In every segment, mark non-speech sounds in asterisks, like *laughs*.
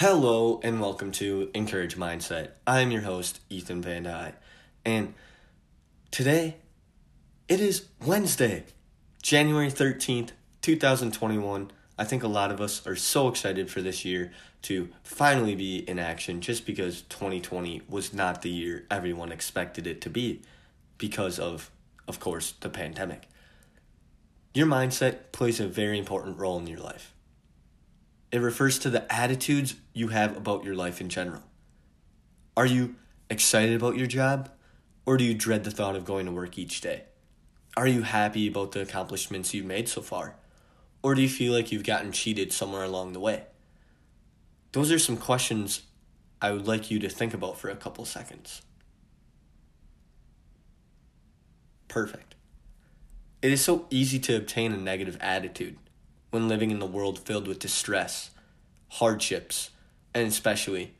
Hello and welcome to Encourage Mindset. I'm your host, Ethan Van De Hey, and today it is Wednesday, January 13th, 2021. I think a lot of us are so excited for this year to finally be in action just because 2020 was not the year everyone expected it to be because of, of course, the pandemic. Your mindset plays a very important role in your life. It refers to the attitudes you have about your life in general. Are you excited about your job or do you dread the thought of going to work each day? Are you happy about the accomplishments you've made so far? Or do you feel like you've gotten cheated somewhere along the way? Those are some questions I would like you to think about for a couple seconds. Perfect. It is so easy to obtain a negative attitude when living in the world filled with distress, hardships, and especially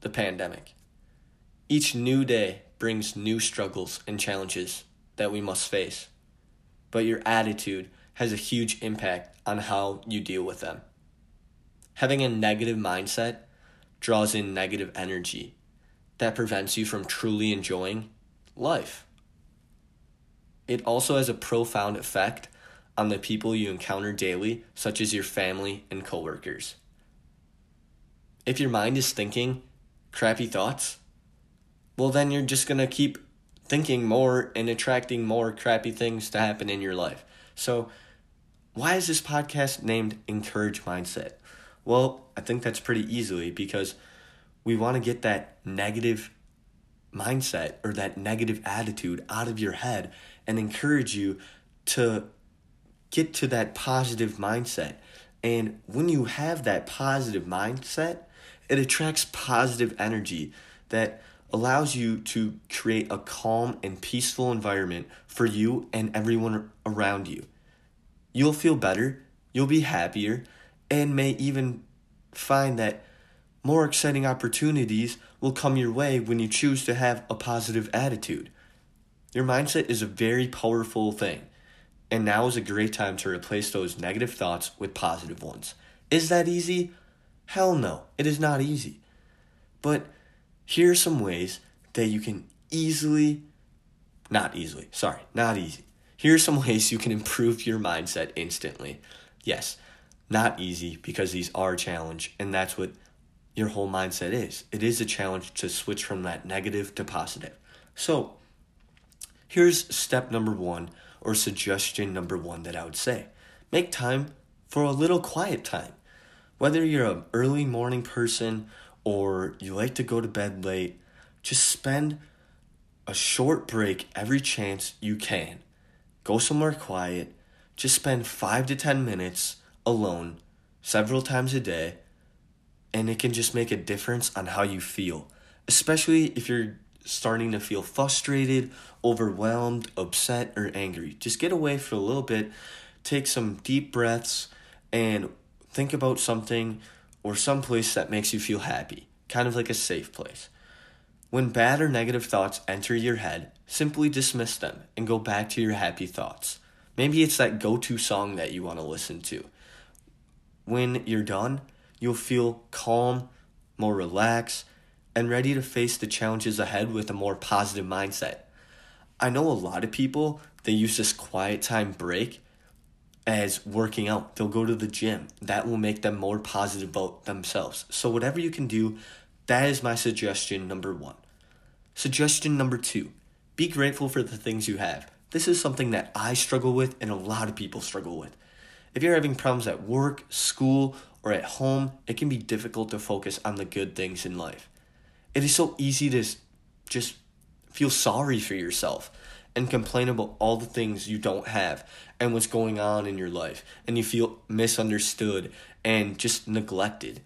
the pandemic. Each new day brings new struggles and challenges that we must face, but your attitude has a huge impact on how you deal with them. Having a negative mindset draws in negative energy that prevents you from truly enjoying life. It also has a profound effect on the people you encounter daily, such as your family and coworkers. If your mind is thinking crappy thoughts, well, then you're just going to keep thinking more and attracting more crappy things to happen in your life. So, why is this podcast named Encourage Mindset? Well, I think that's pretty easily because we want to get that negative mindset or that negative attitude out of your head and encourage you to get to that positive mindset. And when you have that positive mindset, it attracts positive energy that allows you to create a calm and peaceful environment for you and everyone around you. You'll feel better, you'll be happier, and may even find that more exciting opportunities will come your way when you choose to have a positive attitude. Your mindset is a very powerful thing. And now is a great time to replace those negative thoughts with positive ones. Is that easy? Hell no, it is not easy. But here are some ways that you can easily, not easily, sorry, not easy. Here are some ways you can improve your mindset instantly. Yes, not easy because these are a challenge, and that's what your whole mindset is. It is a challenge to switch from that negative to positive. So, here's step number one or suggestion number one that I would say make time for a little quiet time. Whether you're an early morning person or you like to go to bed late, just spend a short break every chance you can. Go somewhere quiet. Just spend five to 10 minutes alone several times a day, and it can just make a difference on how you feel, especially if you're starting to feel frustrated, overwhelmed, upset, or angry. Just get away for a little bit, take some deep breaths, and think about something or some place that makes you feel happy, kind of like a safe place. When bad or negative thoughts enter your head, simply dismiss them and go back to your happy thoughts. Maybe it's that go to song that you want to listen to. When you're done, you'll feel calm, more relaxed, and ready to face the challenges ahead with a more positive mindset. I know a lot of people, they use this quiet time break as working out. They'll go to the gym. That will make them more positive about themselves. So, whatever you can do, that is my suggestion number one. Suggestion number two be grateful for the things you have. This is something that I struggle with and a lot of people struggle with. If you're having problems at work, school, or at home, it can be difficult to focus on the good things in life. It is so easy to just feel sorry for yourself and complain about all the things you don't have and what's going on in your life, and you feel misunderstood and just neglected.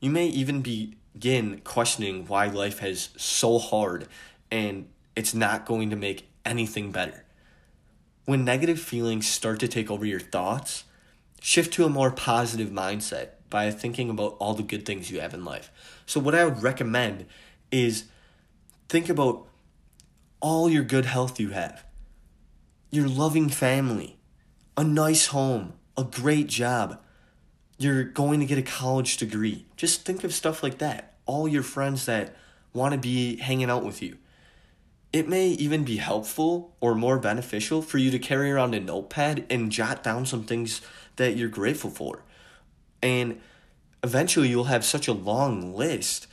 You may even begin questioning why life is so hard and it's not going to make anything better. When negative feelings start to take over your thoughts, shift to a more positive mindset by thinking about all the good things you have in life. So, what I would recommend is think about all your good health you have, your loving family, a nice home, a great job, you're going to get a college degree. Just think of stuff like that. All your friends that want to be hanging out with you. It may even be helpful or more beneficial for you to carry around a notepad and jot down some things that you're grateful for. And eventually you'll have such a long list,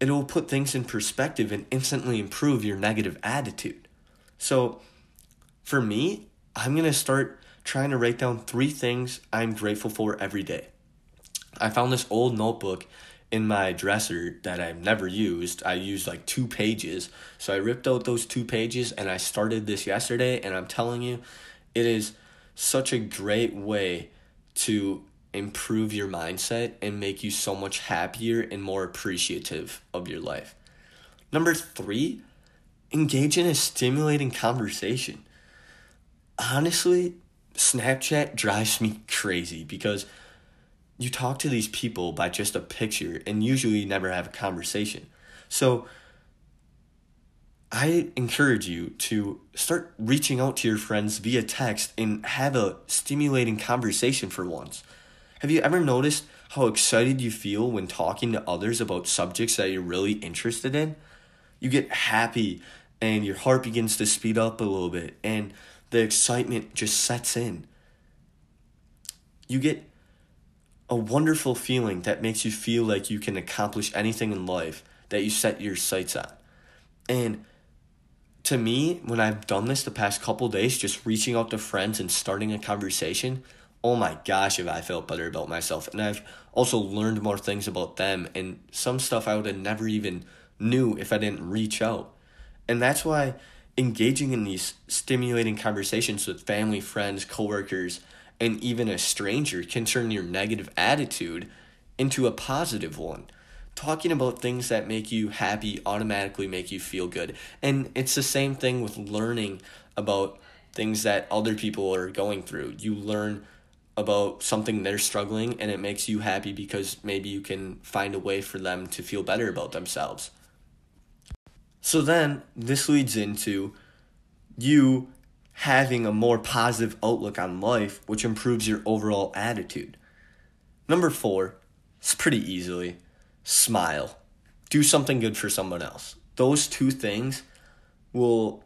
it will put things in perspective and instantly improve your negative attitude. So, for me, I'm going to start trying to write down three things I'm grateful for every day. I found this old notebook in my dresser that I've never used. I used like two pages. So I ripped out those two pages and I started this yesterday. And I'm telling you, it is such a great way to improve your mindset and make you so much happier and more appreciative of your life. Number three, engage in a stimulating conversation. Honestly, Snapchat drives me crazy because you talk to these people by just a picture and usually never have a conversation. So I encourage you to start reaching out to your friends via text and have a stimulating conversation for once. Have you ever noticed how excited you feel when talking to others about subjects that you're really interested in? You get happy and your heart begins to speed up a little bit and the excitement just sets in. You get a wonderful feeling that makes you feel like you can accomplish anything in life that you set your sights on. And to me, when I've done this the past couple days, just reaching out to friends and starting a conversation, oh my gosh, have I felt better about myself. And I've also learned more things about them and some stuff I would have never even knew if I didn't reach out. And that's why engaging in these stimulating conversations with family, friends, coworkers, and even a stranger can turn your negative attitude into a positive one. Talking about things that make you happy automatically make you feel good. And it's the same thing with learning about things that other people are going through. You learn about something they're struggling and it makes you happy because maybe you can find a way for them to feel better about themselves. So then this leads into you having a more positive outlook on life, which improves your overall attitude. Number four, it's pretty easily smile. Do something good for someone else. Those two things will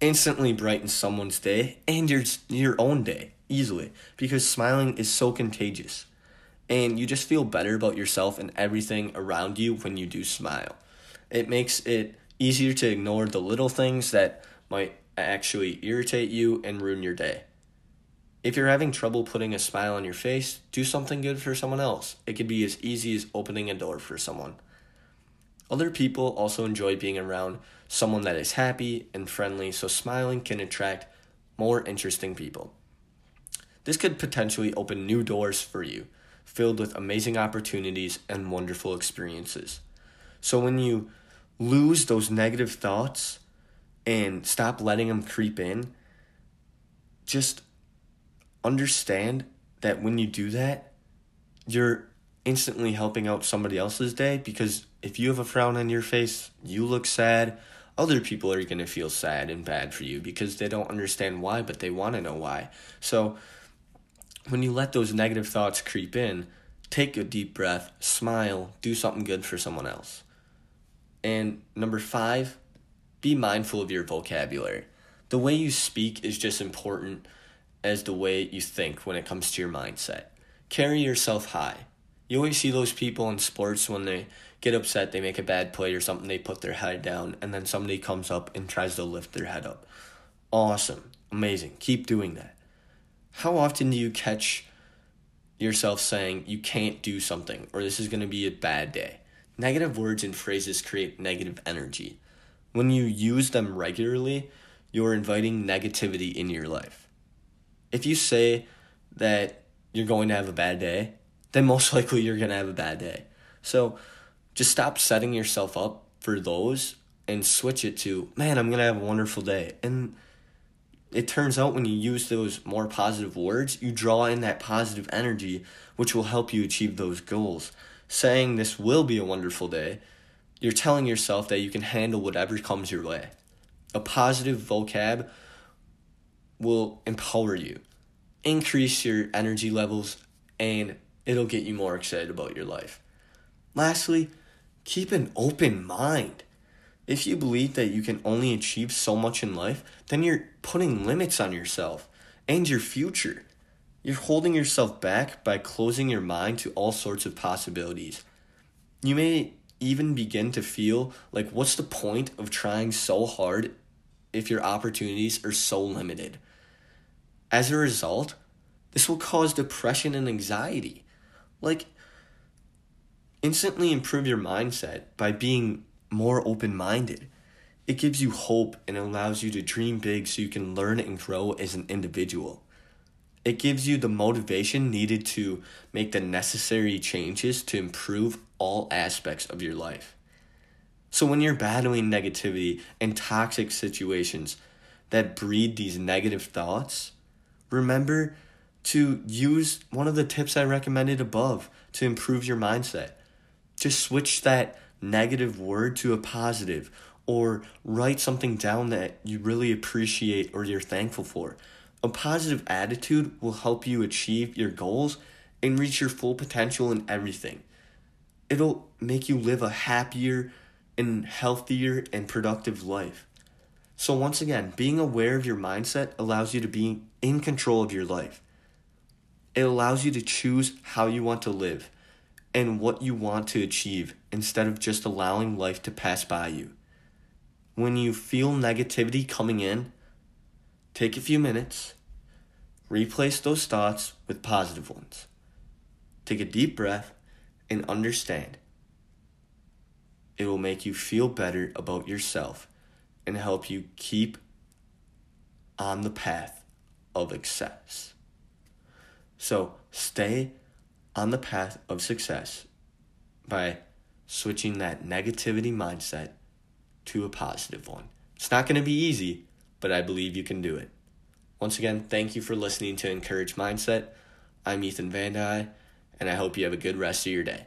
instantly brighten someone's day and your your own day easily because smiling is so contagious. And you just feel better about yourself and everything around you when you do smile. It makes it easier to ignore the little things that might actually irritate you and ruin your day. If you're having trouble putting a smile on your face, do something good for someone else. It could be as easy as opening a door for someone. Other people also enjoy being around someone that is happy and friendly, so smiling can attract more interesting people. This could potentially open new doors for you, filled with amazing opportunities and wonderful experiences. So when you lose those negative thoughts, and stop letting them creep in, just understand that when you do that, you're instantly helping out somebody else's day because if you have a frown on your face, you look sad, other people are going to feel sad and bad for you because they don't understand why, but they want to know why. So when you let those negative thoughts creep in, take a deep breath, smile, do something good for someone else. And number five, be mindful of your vocabulary. The way you speak is just important as the way you think when it comes to your mindset. Carry yourself high. You always see those people in sports when they get upset, they make a bad play or something, they put their head down, and then somebody comes up and tries to lift their head up. Awesome. Amazing. Keep doing that. How often do you catch yourself saying you can't do something or this is going to be a bad day? Negative words and phrases create negative energy. When you use them regularly, you're inviting negativity in your life. If you say that you're going to have a bad day, then most *laughs* likely you're going to have a bad day. So just stop setting yourself up for those and switch it to, man, I'm going to have a wonderful day. And it turns out when you use those more positive words, you draw in that positive energy, which will help you achieve those goals. Saying this will be a wonderful day, you're telling yourself that you can handle whatever comes your way. A positive vocab will empower you, increase your energy levels, and it'll get you more excited about your life. Lastly, keep an open mind. If you believe that you can only achieve so much in life, then you're putting limits on yourself and your future. You're holding yourself back by closing your mind to all sorts of possibilities. You may even begin to feel like, what's the point of trying so hard if your opportunities are so limited? As a result, this will cause depression and anxiety. Like, instantly improve your mindset by being more open minded. It gives you hope and allows you to dream big so you can learn and grow as an individual. It gives you the motivation needed to make the necessary changes to improve all aspects of your life. So, when you're battling negativity and toxic situations that breed these negative thoughts, remember to use one of the tips I recommended above to improve your mindset. Just switch that negative word to a positive or write something down that you really appreciate or you're thankful for. A positive attitude will help you achieve your goals and reach your full potential in everything. It'll make you live a happier and healthier and productive life. So, once again, being aware of your mindset allows you to be in control of your life. It allows you to choose how you want to live and what you want to achieve instead of just allowing life to pass by you. When you feel negativity coming in, take a few minutes, replace those thoughts with positive ones. Take a deep breath and understand. It will make you feel better about yourself and help you keep on the path of success. So stay on the path of success by switching that negativity mindset to a positive one. It's not going to be easy, but I believe you can do it. Once again, thank you for listening to Encourage Mindset. I'm Ethan Van De Hey, and I hope you have a good rest of your day.